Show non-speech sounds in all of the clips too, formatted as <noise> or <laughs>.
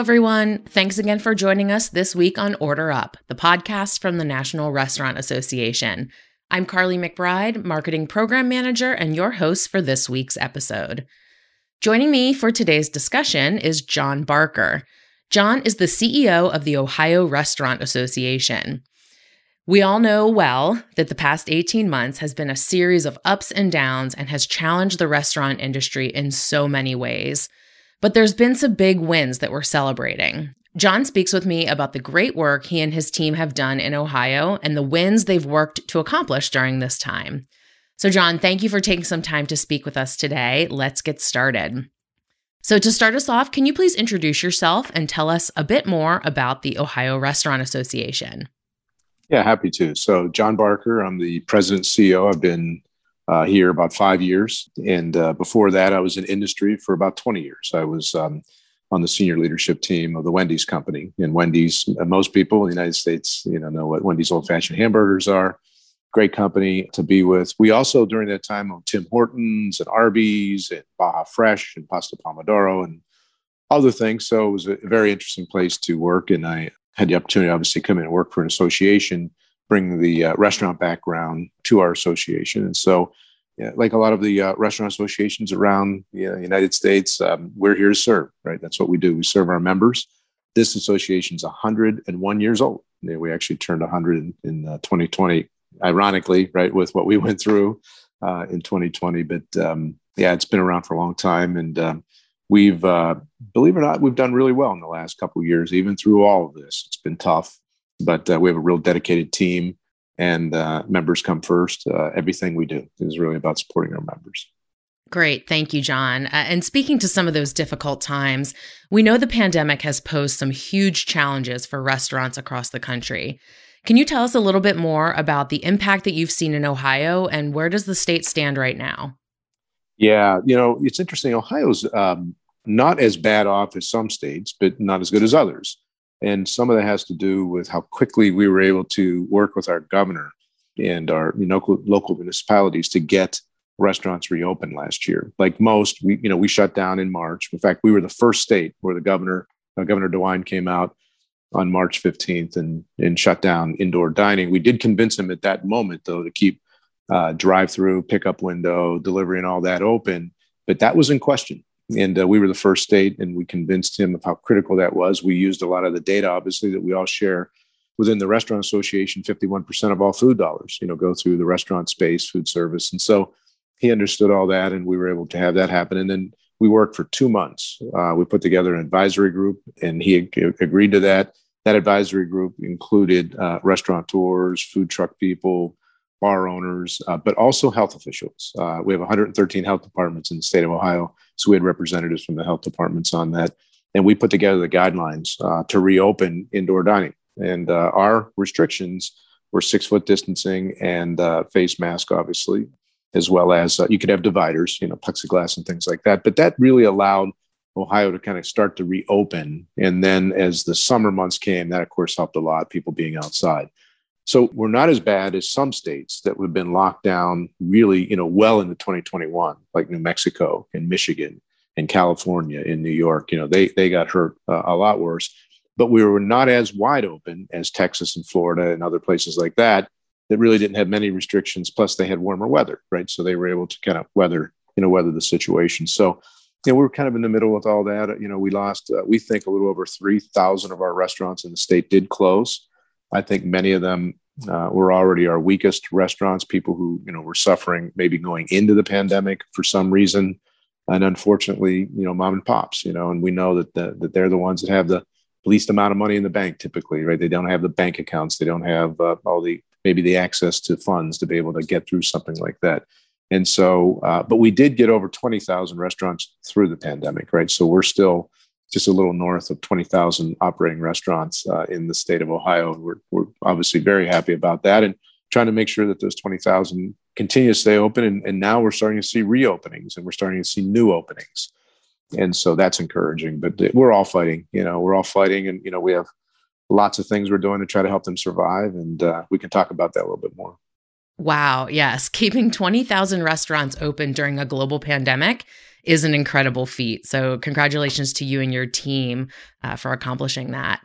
everyone. Thanks again for joining us this week on Order Up, the podcast from the National Restaurant Association. I'm Carly McBride, Marketing Program Manager, and your host for this week's episode. Joining me for today's discussion is John Barker. John is the CEO of the Ohio Restaurant Association. We all know well that the past 18 months has been a series of ups and downs and has challenged the restaurant industry in so many ways. But there's been some big wins that we're celebrating. John speaks with me about the great work he and his team have done in Ohio and the wins they've worked to accomplish during this time. So, John, thank you for taking some time to speak with us today. Let's get started. So, to start us off, can you please introduce yourself and tell us a bit more about the Ohio Restaurant Association? Yeah, happy to. So, John Barker, I'm the president CEO. I've been uh, here about five years. And uh, before that, I was in industry for about 20 years. I was um, on the senior leadership team of the Wendy's company. And Wendy's, uh, most people in the United States, you know, know what Wendy's old fashioned hamburgers are. Great company to be with. We also, during that time, owned Tim Hortons and Arby's and Baja Fresh and Pasta Pomodoro and other things. So it was a very interesting place to work. And I had the opportunity, obviously, to come in and work for an association bring the uh, restaurant background to our association. And so, yeah, like a lot of the uh, restaurant associations around the United States, um, we're here to serve, right? That's what we do. We serve our members. This association is 101 years old. We actually turned 100 in, in uh, 2020, ironically, right, with what we went through uh, in 2020. But um, yeah, it's been around for a long time. And um, we've, uh, believe it or not, we've done really well in the last couple years, even through all of this. It's been tough but uh, we have a real dedicated team and uh, members come first. Uh, everything we do is really about supporting our members. Great. Thank you, John. Uh, and speaking to some of those difficult times, we know the pandemic has posed some huge challenges for restaurants across the country. Can you tell us a little bit more about the impact that you've seen in Ohio and where does the state stand right now? Yeah, you know, it's interesting. Ohio's um, not as bad off as some states, but not as good as others. And some of that has to do with how quickly we were able to work with our governor and our you know, local municipalities to get restaurants reopened last year. Like most, we you know we shut down in March. In fact, we were the first state where the governor uh, Governor DeWine came out on March 15th and and shut down indoor dining. We did convince him at that moment though to keep uh, drive-through, pickup window, delivery, and all that open. But that was in question. And uh, we were the first state, and we convinced him of how critical that was. We used a lot of the data, obviously, that we all share within the restaurant association. Fifty-one percent of all food dollars, you know, go through the restaurant space, food service, and so he understood all that, and we were able to have that happen. And then we worked for two months. Uh, we put together an advisory group, and he ag- agreed to that. That advisory group included uh, restaurateurs, food truck people, bar owners, uh, but also health officials. Uh, we have 113 health departments in the state of Ohio, so we had representatives from the health departments on that, and we put together the guidelines uh, to reopen indoor dining. And uh, our restrictions were six foot distancing and uh, face mask, obviously, as well as uh, you could have dividers, you know, plexiglass and things like that. But that really allowed Ohio to kind of start to reopen. And then as the summer months came, that of course helped a lot, people being outside. So we're not as bad as some states that have been locked down really, you know, well into 2021, like New Mexico and Michigan and California and New York. You know, they they got hurt uh, a lot worse. But we were not as wide open as Texas and Florida and other places like that that really didn't have many restrictions. Plus, they had warmer weather, right? So they were able to kind of weather, you know, weather the situation. So, you know, we are kind of in the middle with all that. You know, we lost, uh, we think, a little over 3,000 of our restaurants in the state did close. I think many of them uh, were already our weakest restaurants, people who you know were suffering maybe going into the pandemic for some reason, and unfortunately, you know, mom and pops, you know, and we know that the, that they're the ones that have the least amount of money in the bank typically, right? They don't have the bank accounts, they don't have uh, all the maybe the access to funds to be able to get through something like that. And so, uh, but we did get over 20,000 restaurants through the pandemic, right? So we're still just a little north of 20,000 operating restaurants uh, in the state of Ohio. We're, we're obviously very happy about that and trying to make sure that those 20,000 continue to stay open. And, and now we're starting to see reopenings and we're starting to see new openings. And so that's encouraging, but we're all fighting, you know, we're all fighting and, you know, we have lots of things we're doing to try to help them survive. And uh, we can talk about that a little bit more. Wow. Yes. Keeping 20,000 restaurants open during a global pandemic is an incredible feat. So, congratulations to you and your team uh, for accomplishing that.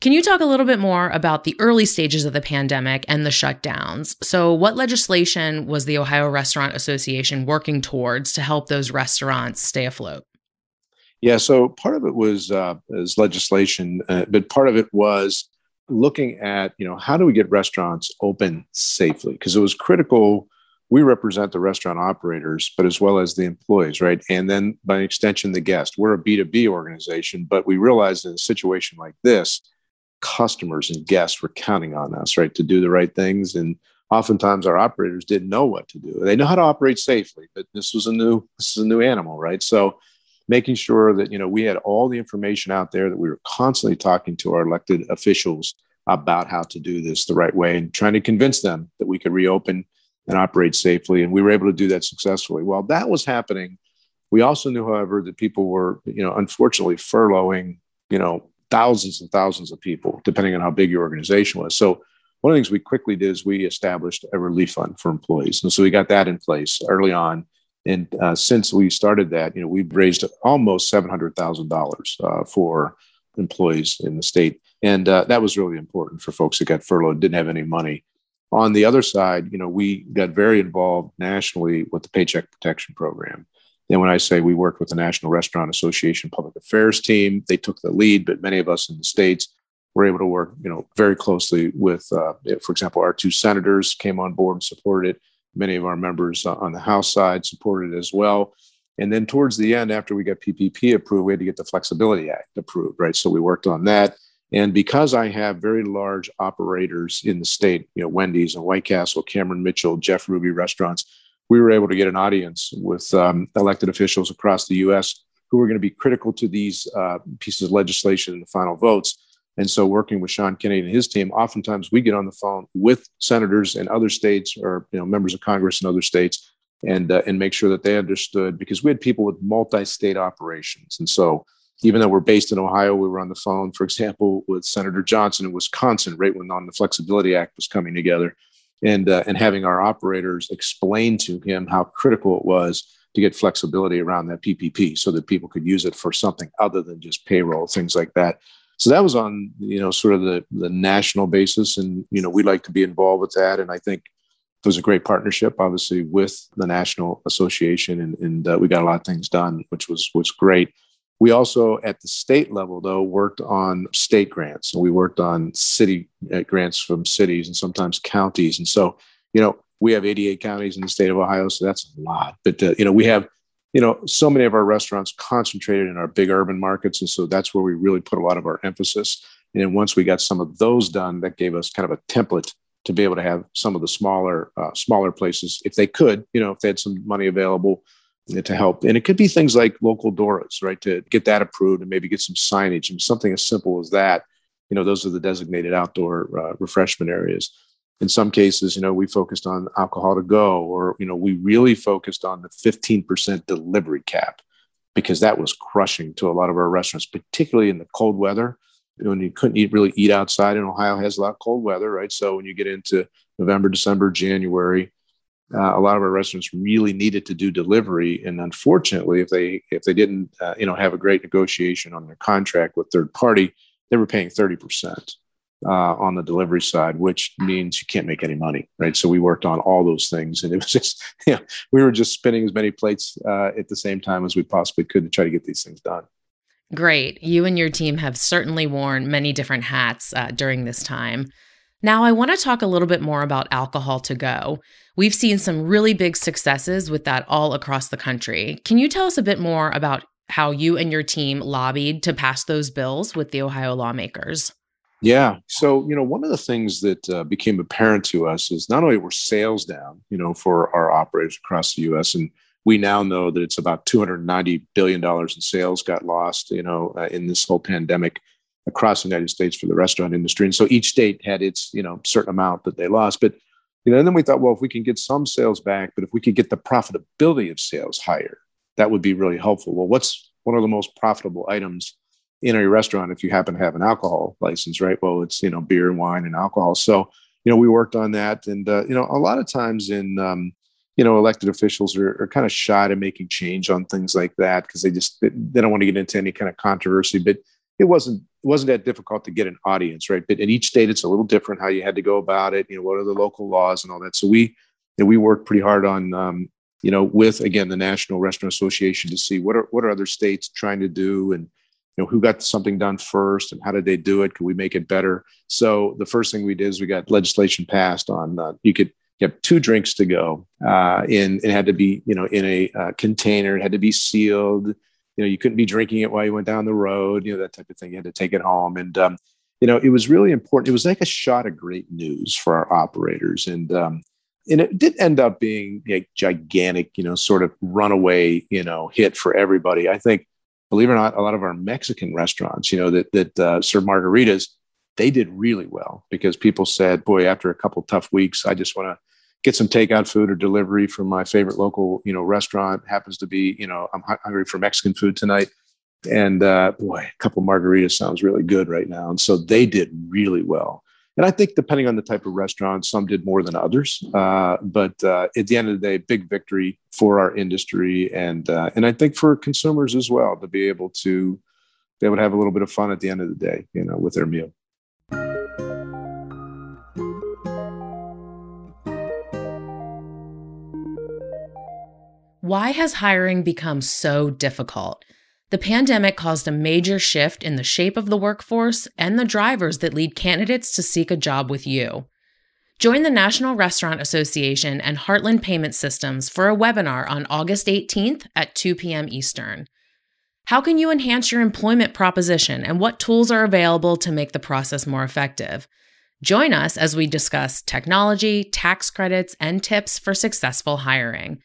Can you talk a little bit more about the early stages of the pandemic and the shutdowns? So, what legislation was the Ohio Restaurant Association working towards to help those restaurants stay afloat? Yeah, so part of it was uh, is legislation, uh, but part of it was looking at you know how do we get restaurants open safely because it was critical we represent the restaurant operators but as well as the employees right? And then by extension the guest we're a b2b organization but we realized in a situation like this customers and guests were counting on us right to do the right things. And oftentimes our operators didn't know what to do. They know how to operate safely but this was a new this is a new animal right? So making sure that you know we had all the information out there that we were constantly talking to our elected officials about how to do this the right way and trying to convince them that we could reopen and operate safely and we were able to do that successfully. While that was happening we also knew however that people were you know unfortunately furloughing you know thousands and thousands of people depending on how big your organization was. So one of the things we quickly did is we established a relief fund for employees. And so we got that in place early on. And uh, since we started that, you know, we've raised almost seven hundred thousand uh, dollars for employees in the state, and uh, that was really important for folks that got furloughed, didn't have any money. On the other side, you know, we got very involved nationally with the Paycheck Protection Program. And when I say we worked with the National Restaurant Association Public Affairs team, they took the lead, but many of us in the states were able to work, you know, very closely with, uh, for example, our two senators came on board and supported it Many of our members on the House side supported it as well. And then towards the end, after we got PPP approved, we had to get the Flexibility Act approved, right? So we worked on that. And because I have very large operators in the state, you know, Wendy's and White Castle, Cameron Mitchell, Jeff Ruby restaurants, we were able to get an audience with um, elected officials across the U.S. who were going to be critical to these uh, pieces of legislation in the final votes. And so, working with Sean Kennedy and his team, oftentimes we get on the phone with senators in other states or you know members of Congress in other states, and uh, and make sure that they understood because we had people with multi-state operations, and so even though we're based in Ohio, we were on the phone, for example, with Senator Johnson in Wisconsin, right when on the Flexibility Act was coming together, and uh, and having our operators explain to him how critical it was to get flexibility around that PPP, so that people could use it for something other than just payroll, things like that. So that was on you know sort of the the national basis and you know we like to be involved with that. And i think it was a great partnership obviously with the national association and, and uh, we got a lot of things done which was was great we also at the state level though worked on state grants so we worked on city uh, grants from cities and sometimes counties and so you know we have 88 counties in the state of ohio so that's a lot but uh, you know we have you know, so many of our restaurants concentrated in our big urban markets. And so that's where we really put a lot of our emphasis. And then once we got some of those done, that gave us kind of a template to be able to have some of the smaller, uh, smaller places, if they could, you know, if they had some money available to help. And it could be things like local DORAs, right? To get that approved and maybe get some signage and something as simple as that. You know, those are the designated outdoor uh, refreshment areas in some cases, you know, we focused on alcohol to go, or, you know, we really focused on the 15% delivery cap because that was crushing to a lot of our restaurants, particularly in the cold weather. When you couldn't eat, really eat outside, and Ohio has a lot of cold weather, right? So when you get into November, December, January, uh, a lot of our restaurants really needed to do delivery, and unfortunately, if they if they didn't, uh, you know, have a great negotiation on their contract with third party, they were paying thirty percent uh, on the delivery side, which means you can't make any money, right? So we worked on all those things, and it was <laughs> just, yeah, we were just spinning as many plates uh, at the same time as we possibly could to try to get these things done. Great. You and your team have certainly worn many different hats uh, during this time. Now, I want to talk a little bit more about alcohol to go. We've seen some really big successes with that all across the country. Can you tell us a bit more about how you and your team lobbied to pass those bills with the Ohio lawmakers? Yeah. So, you know, one of the things that uh, became apparent to us is not only were sales down, you know, for our operators across the US, and we now know that it's about $290 billion in sales got lost, you know, uh, in this whole pandemic across the United States for the restaurant industry. And so each state had its, you know, certain amount that they lost. But, you know, and then we thought, well, if we can get some sales back, but if we could get the profitability of sales higher, that would be really helpful. Well, what's one of the most profitable items in a restaurant if you happen to have an alcohol license, right? Well, it's you know beer and wine and alcohol. So you know we worked on that, and uh, you know a lot of times in um, you know, elected officials are, are kind of shy to making change on things like that because they just they don't want to get into any kind of controversy. But it wasn't it wasn't that difficult to get an audience, right? But in each state, it's a little different how you had to go about it. You know, what are the local laws and all that. So we we worked pretty hard on um, you know with again the National Restaurant Association to see what are what are other states trying to do and you know who got something done first and how did they do it could we make it better so the first thing we did is we got legislation passed on uh, you could you have two drinks to go uh, in it had to be you know in a uh, container it had to be sealed you know you couldn't be drinking it while you went down the road you know that type of thing you had to take it home. And um, you know it was really important it was like a shot of great news for our operators. And um, and it did end up being a gigantic you know sort of runaway you know hit for everybody. I think believe it or not a lot of our mexican restaurants you know that that uh, serve margaritas they did really well because people said, boy, after a couple tough weeks, I just want to get some takeout food or delivery from my favorite local, you know, restaurant. Happens to be, you know, I'm hungry for Mexican food tonight. And uh, boy, a couple margaritas sounds really good right now. And so they did really well. And I think depending on the type of restaurant, some did more than others. Uh, but uh, at the end of the day, big victory for our industry, and uh, and I think for consumers as well to be able to be able to have a little bit of fun at the end of the day, you know, with their meal. Why has hiring become so difficult? The pandemic caused a major shift in the shape of the workforce and the drivers that lead candidates to seek a job with you. Join the National Restaurant Association and Heartland Payment Systems for a webinar on August 18th at 2 p.m. Eastern. How can you enhance your employment proposition and what tools are available to make the process more effective? Join us as we discuss technology, tax credits, and tips for successful hiring.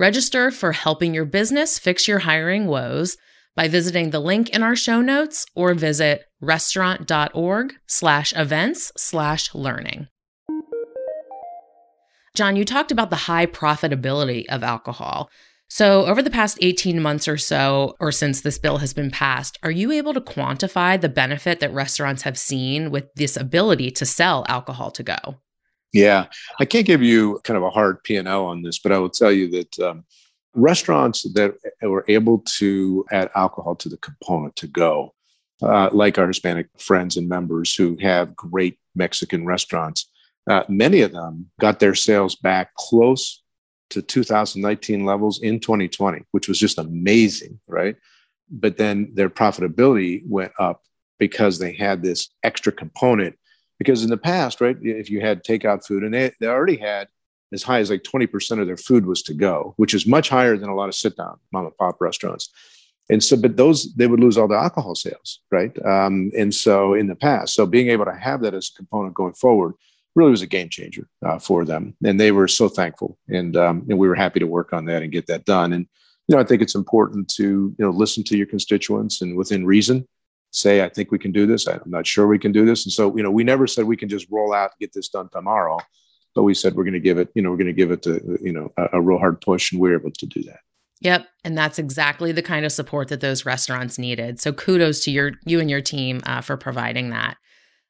Register for helping your business fix your hiring woes by visiting the link in our show notes or visit restaurant.org slash events slash learning. John, you talked about the high profitability of alcohol. So, over the past 18 months or so, or since this bill has been passed, are you able to quantify the benefit that restaurants have seen with this ability to sell alcohol to go? Yeah, I can't give you kind of a hard P and L on this, but I will tell you that um, restaurants that were able to add alcohol to the component to go, uh, like our Hispanic friends and members who have great Mexican restaurants, uh, many of them got their sales back close to 2019 levels in 2020, which was just amazing, right? But then their profitability went up because they had this extra component because in the past, right, if you had takeout food and they, they already had as high as like 20% of their food was to go, which is much higher than a lot of sit down mom and pop restaurants. And so, but those, they would lose all the alcohol sales, right? Um, and so in the past, so being able to have that as a component going forward really was a game changer uh, for them. And they were so thankful. And, um, and we were happy to work on that and get that done. And, you know, I think it's important to, you know, listen to your constituents and within reason, say, I think we can do this. I'm not sure we can do this. And so, you know, we never said we can just roll out and get this done tomorrow, but we said we're going to give it, you know, we're going to give it to, you know, a, a real hard push. And we we're able to do that. Yep, and that's exactly the kind of support that those restaurants needed. So kudos to your you and your team uh, for providing that.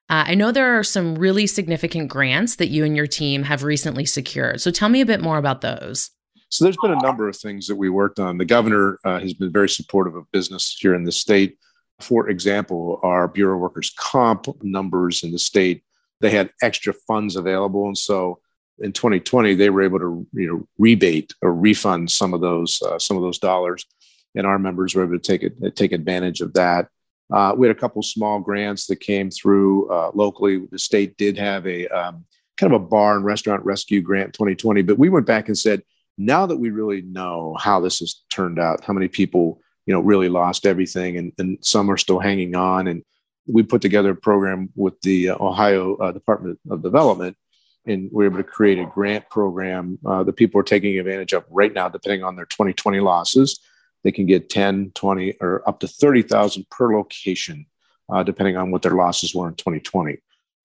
Uh, I know there are some really significant grants that you and your team have recently secured. So tell me a bit more about those. So there's been a number of things that we worked on. The governor uh, has been very supportive of business here in the state. For example, our Bureau workers comp numbers in the state, they had extra funds available. And so in 2020, they were able to you know, rebate or refund some of those uh, some of those dollars. And our members were able to take it, take advantage of that. Uh, we had a couple small grants that came through uh, locally. The state did have a um, kind of a bar and restaurant rescue grant 2020, but we went back and said, now that we really know how this has turned out, how many people you know really lost everything and, and some are still hanging on. And we put together a program with the uh, ohio uh, department of development and we are able to create a grant program. Uh, that people are taking advantage of right now depending on their 2020 losses they can get 10 20 or up to 30000 per location uh, depending on what their losses were in 2020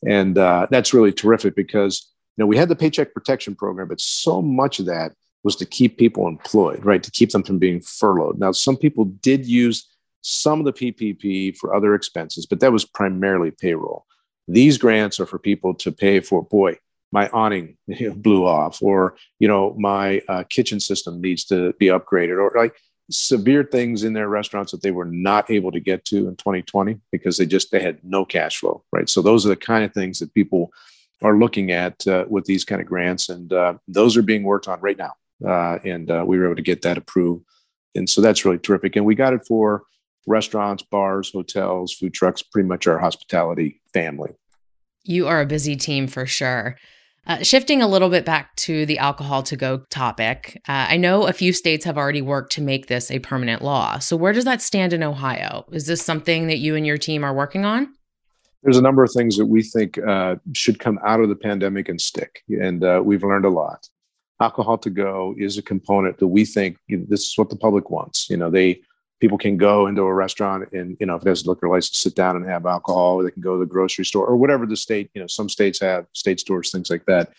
and uh, that's really terrific because you know we had the paycheck protection program but so much of that was to keep people employed, right? To keep them from being furloughed. Now, some people did use some of the PPP for other expenses, but that was primarily payroll. These grants are for people to pay for, boy, my awning <laughs> blew off, or you know, my uh, kitchen system needs to be upgraded, or like severe things in their restaurants that they were not able to get to in 2020 because they just they had no cash flow, right? So those are the kind of things that people are looking at uh, with these kind of grants, and uh, those are being worked on right now, uh, and uh, we were able to get that approved, and so that's really terrific. And we got it for restaurants, bars, hotels, food trucks, pretty much our hospitality family. You are a busy team for sure. Uh, shifting a little bit back to the alcohol to go topic, uh, I know a few states have already worked to make this a permanent law. So, where does that stand in Ohio? Is this something that you and your team are working on? There's a number of things that we think uh, should come out of the pandemic and stick, and uh, we've learned a lot. Alcohol to go is a component that we think you know, this is what the public wants. You know, they people can go into a restaurant and you know if there's a liquor license sit down and have alcohol or they can go to the grocery store or whatever the state you know some states have state stores things like that.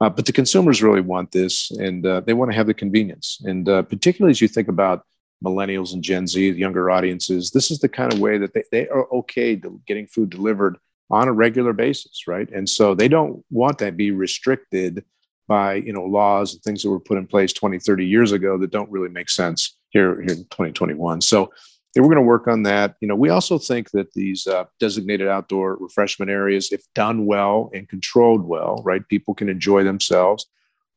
Uh, but the consumers really want this and uh, they want to have the convenience. And uh, particularly as you think about millennials and gen z the younger audiences this is the kind of way that they, they are okay to getting food delivered on a regular basis right? And so they don't want that to be restricted by you know laws and things that were put in place 20 30 years ago that don't really make sense here, here in 2021. So we're going to work on that. You know, we also think that these uh, designated outdoor refreshment areas, if done well and controlled well, right, people can enjoy themselves,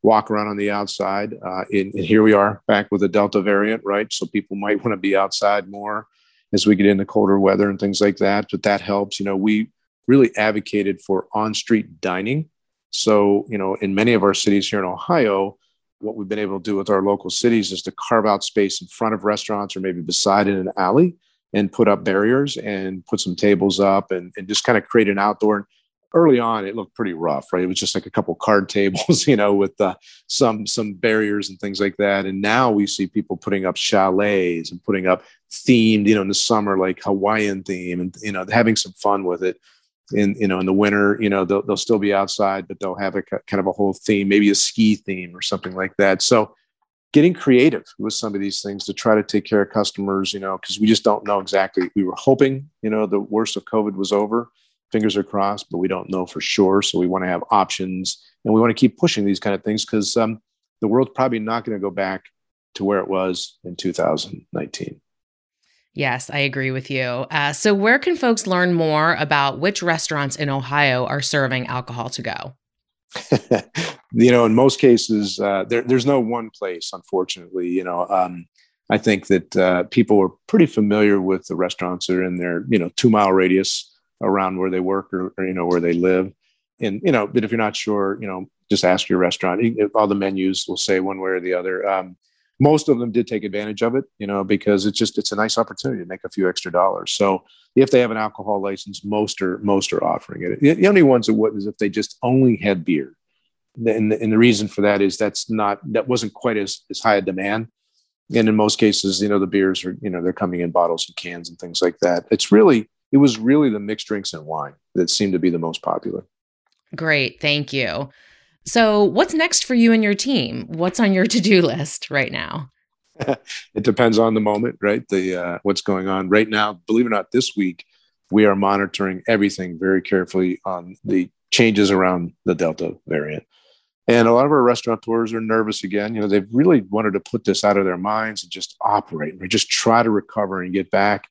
walk around on the outside. Uh, and, and, here we are back with the Delta variant, right? So people might want to be outside more as we get into colder weather and things like that. But that helps. You know, we really advocated for on-street dining. So, you know, in many of our cities here in Ohio, what we've been able to do with our local cities is to carve out space in front of restaurants or maybe beside in an alley and put up barriers and put some tables up and, and just kind of create an outdoor. Early on it looked pretty rough right? It was just like a couple card tables <laughs> you know with uh, some some barriers and things like that. And now we see people putting up chalets and putting up themed you know in the summer like hawaiian theme and you know having some fun with it in you know in the winter you know they'll, they'll still be outside but they'll have a kind of a whole theme maybe a ski theme or something like that. So getting creative with some of these things to try to take care of customers you know because we just don't know exactly. We were hoping you know the worst of covid was over. Fingers are crossed but we don't know for sure. So we want to have options and we want to keep pushing these kind of things because um, the world's probably not going to go back to where it was in 2019 Yes, I agree with you. Uh, so, where can folks learn more about which restaurants in Ohio are serving alcohol to go? <laughs> you know, in most cases, uh, there, there's no one place, unfortunately. You know, um, I think that uh, people are pretty familiar with the restaurants that are in their, you know, two mile radius around where they work or, or, you know, where they live. And, you know, but if you're not sure, you know, just ask your restaurant. All the menus will say one way or the other. Um, most of them did take advantage of it, you know, because it's just it's a nice opportunity to make a few extra dollars. So if they have an alcohol license, most are most are offering it. The only ones that wouldn't is if they just only had beer. And the, and the reason for that is that's not that wasn't quite as as high a demand. And in most cases, you know, the beers are, you know, they're coming in bottles and cans and things like that. It's really, it was really the mixed drinks and wine that seemed to be the most popular. Great. Thank you. So, what's next for you and your team? What's on your <laughs> to do list right now? <laughs> it depends on the moment, right? The uh, what's going on right now. Believe it or not, this week we are monitoring everything very carefully on the changes around the Delta variant. And a lot of our restaurateurs are nervous again. You know, they've really wanted to put this out of their minds and just operate and just try to recover and get back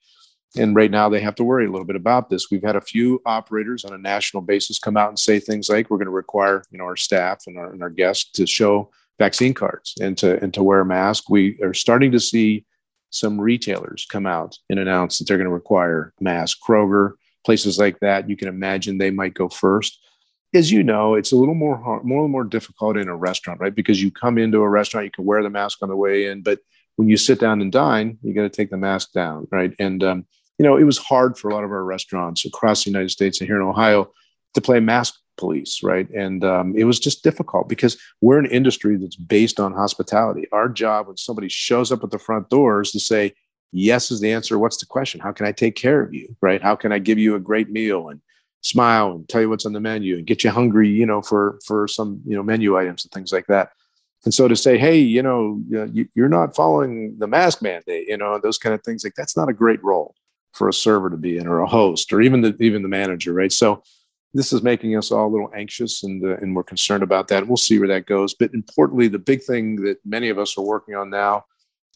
and right now they have to worry a little bit about this. We've had a few operators on a national basis come out and say things like we're going to require you know our staff and our, and our guests to show vaccine cards and to and to wear a mask. We are starting to see some retailers come out and announce that they're going to require masks. Kroger, places like that, you can imagine they might go first. As you know, it's a little more more more difficult in a restaurant, right? Because you come into a restaurant, you can wear the mask on the way in, but when you sit down and dine, you got to take the mask down, right? And um, you know, it was hard for a lot of our restaurants across the United States and here in Ohio to play mask police, right? And um, it was just difficult because we're an industry that's based on hospitality. Our job when somebody shows up at the front door is to say, yes is the answer. What's the question? How can I take care of you, right? How can I give you a great meal and smile and tell you what's on the menu and get you hungry, you know, for for some you know menu items and things like that. And so to say, hey, you know, you're not following the mask mandate, you know, those kind of things, like that's not a great role for a server to be in or a host or even the even the manager right so this is making us all a little anxious and, uh, and we're concerned about that. We'll see where that goes. But importantly, the big thing that many of us are working on now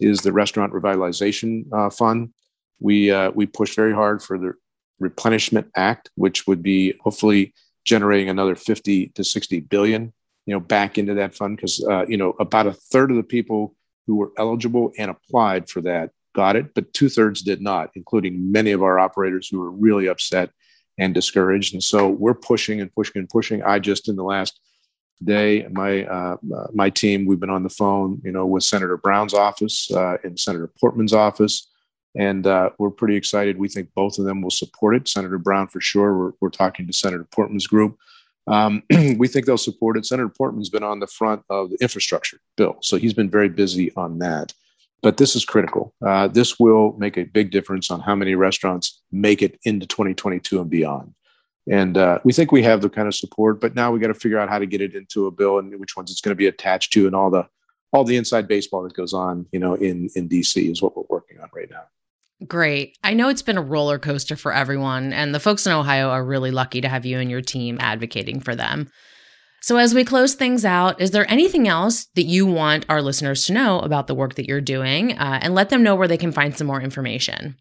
is the Restaurant Revitalization uh, Fund. We, uh, we pushed very hard for the Replenishment Act, which would be hopefully generating another 50 to 60 billion you know back into that fund because uh, you know about a third of the people who were eligible and applied for that got it but two-thirds did not including many of our operators who were really upset and discouraged. And so we're pushing and pushing and pushing. I just in the last day my uh my team we've been on the phone you know with senator brown's office uh, and senator portman's office and uh, we're pretty excited. We think both of them will support it. Senator brown for sure. We're, we're talking to senator portman's group. Um, <clears throat> we think they'll support it. Senator Portman's been on the front of the infrastructure bill, so he's been very busy on that. But this is critical. Uh, this will make a big difference on how many restaurants make it into 2022 and beyond. And uh, we think we have the kind of support, but now we got to figure out how to get it into a bill and which ones it's going to be attached to, and all the all the inside baseball that goes on, you know, in in DC is what we're working on right now. Great. I know it's been a roller coaster for everyone, and the folks in Ohio are really lucky to have you and your team advocating for them. So, as we close things out, is there anything else that you want our listeners to know about the work that you're doing uh, and let them know where they can find some more information?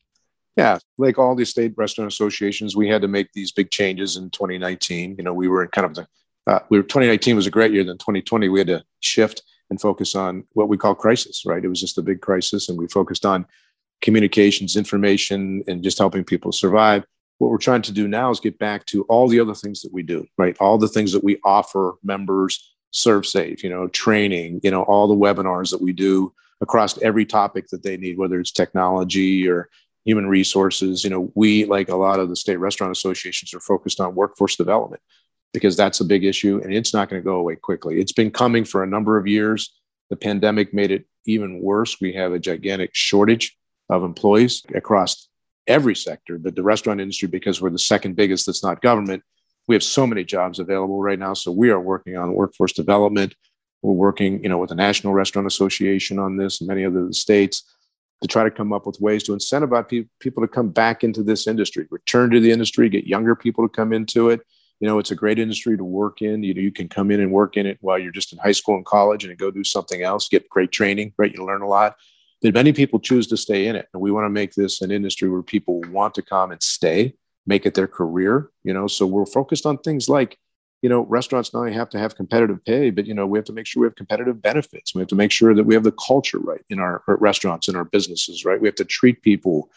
Yeah, like all the state restaurant associations, we had to make these big changes in 2019. You know, we were in kind of the, uh, we were 2019 was a great year. Then 2020, we had to shift and focus on what we call crisis, right? It was just a big crisis, and we focused on communications, information, and just helping people survive. What we're trying to do now is get back to all the other things that we do, right? All the things that we offer members, ServSafe, you know, training, you know, all the webinars that we do across every topic that they need, whether it's technology or human resources. You know, we, like a lot of the state restaurant associations, are focused on workforce development because that's a big issue and it's not going to go away quickly. It's been coming for a number of years. The pandemic made it even worse. We have a gigantic shortage of employees across every sector, but the restaurant industry, because we're the second biggest that's not government, we have so many jobs available right now. So we are working on workforce development. We're working, you know, with the National Restaurant Association on this and many other states to try to come up with ways to incentivize pe- people to come back into this industry, return to the industry, get younger people to come into it. You know, it's a great industry to work in. You know, you can come in and work in it while you're just in high school and college and go do something else, get great training, right? You learn a lot that many people choose to stay in it. And we want to make this an industry where people want to come and stay, make it their career, you know. So we're focused on things like, you know, restaurants not only have to have competitive pay, but you know, we have to make sure we have competitive benefits. We have to make sure that we have the culture right in our, restaurants and our businesses, right? We have to treat people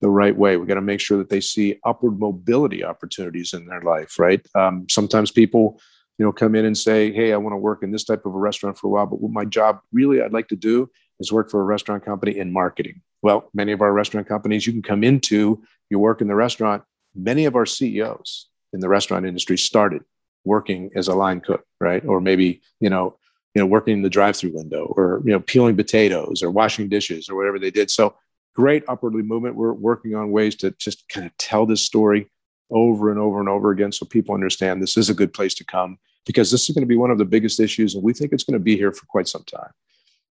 the right way. We got to make sure that they see upward mobility opportunities in their life, right? Um, sometimes people, you know, come in and say, "Hey, I want to work in this type of a restaurant for a while, but what my job really I'd like to do is work for a restaurant company in marketing. Well, many of our restaurant companies, you can come into, you work in the restaurant. Many of our CEOs in the restaurant industry started working as a line cook, right? Or maybe, you know, you know, working in the drive-through window or, you know, peeling potatoes or washing dishes or whatever they did. So great upwardly movement. We're working on ways to just kind of tell this story over and over and over again so people understand this is a good place to come because this is going to be one of the biggest issues and we think it's going to be here for quite some time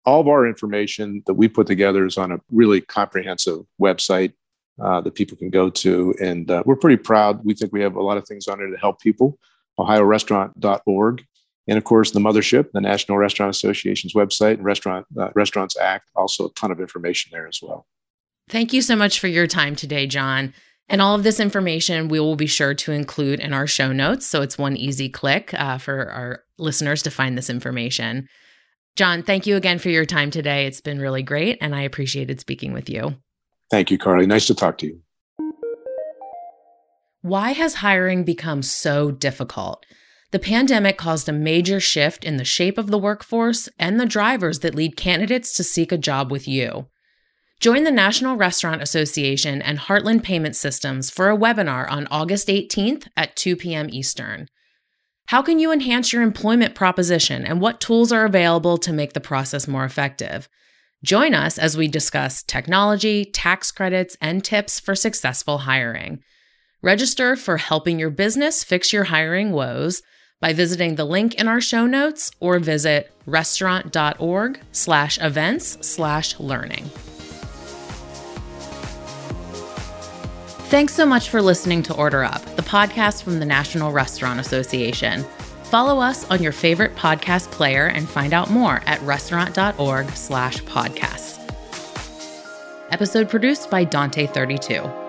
all of our information that we put together is on a really comprehensive website uh, that people can go to. And uh, we're pretty proud. We think we have a lot of things on there to help people. OhioRestaurant.org. And of course, the mothership, the National Restaurant Association's website, and Restaurant uh, Restaurants Act, also a ton of information there as well. Thank you so much for your time today, John. And all of this information we will be sure to include in our show notes. So it's one easy click uh, for our listeners to find this information. John, thank you again for your time today. It's been really great, and I appreciated speaking with you. Thank you, Carly. Nice to talk to you. Why has hiring become so difficult? The pandemic caused a major shift in the shape of the workforce and the drivers that lead candidates to seek a job with you. Join the National Restaurant Association and Heartland Payment Systems for a webinar on August 18th at 2 p.m. Eastern. How can you enhance your employment proposition and what tools are available to make the process more effective? Join us as we discuss technology, tax credits, and tips for successful hiring. Register for helping your business fix your hiring woes by visiting the link in our show notes or visit restaurant.org slash events slash learning. Thanks so much for listening to Order Up, the podcast from the National Restaurant Association. Follow us on your favorite podcast player and find out more at restaurant.org slash podcasts. Episode produced by Dante32.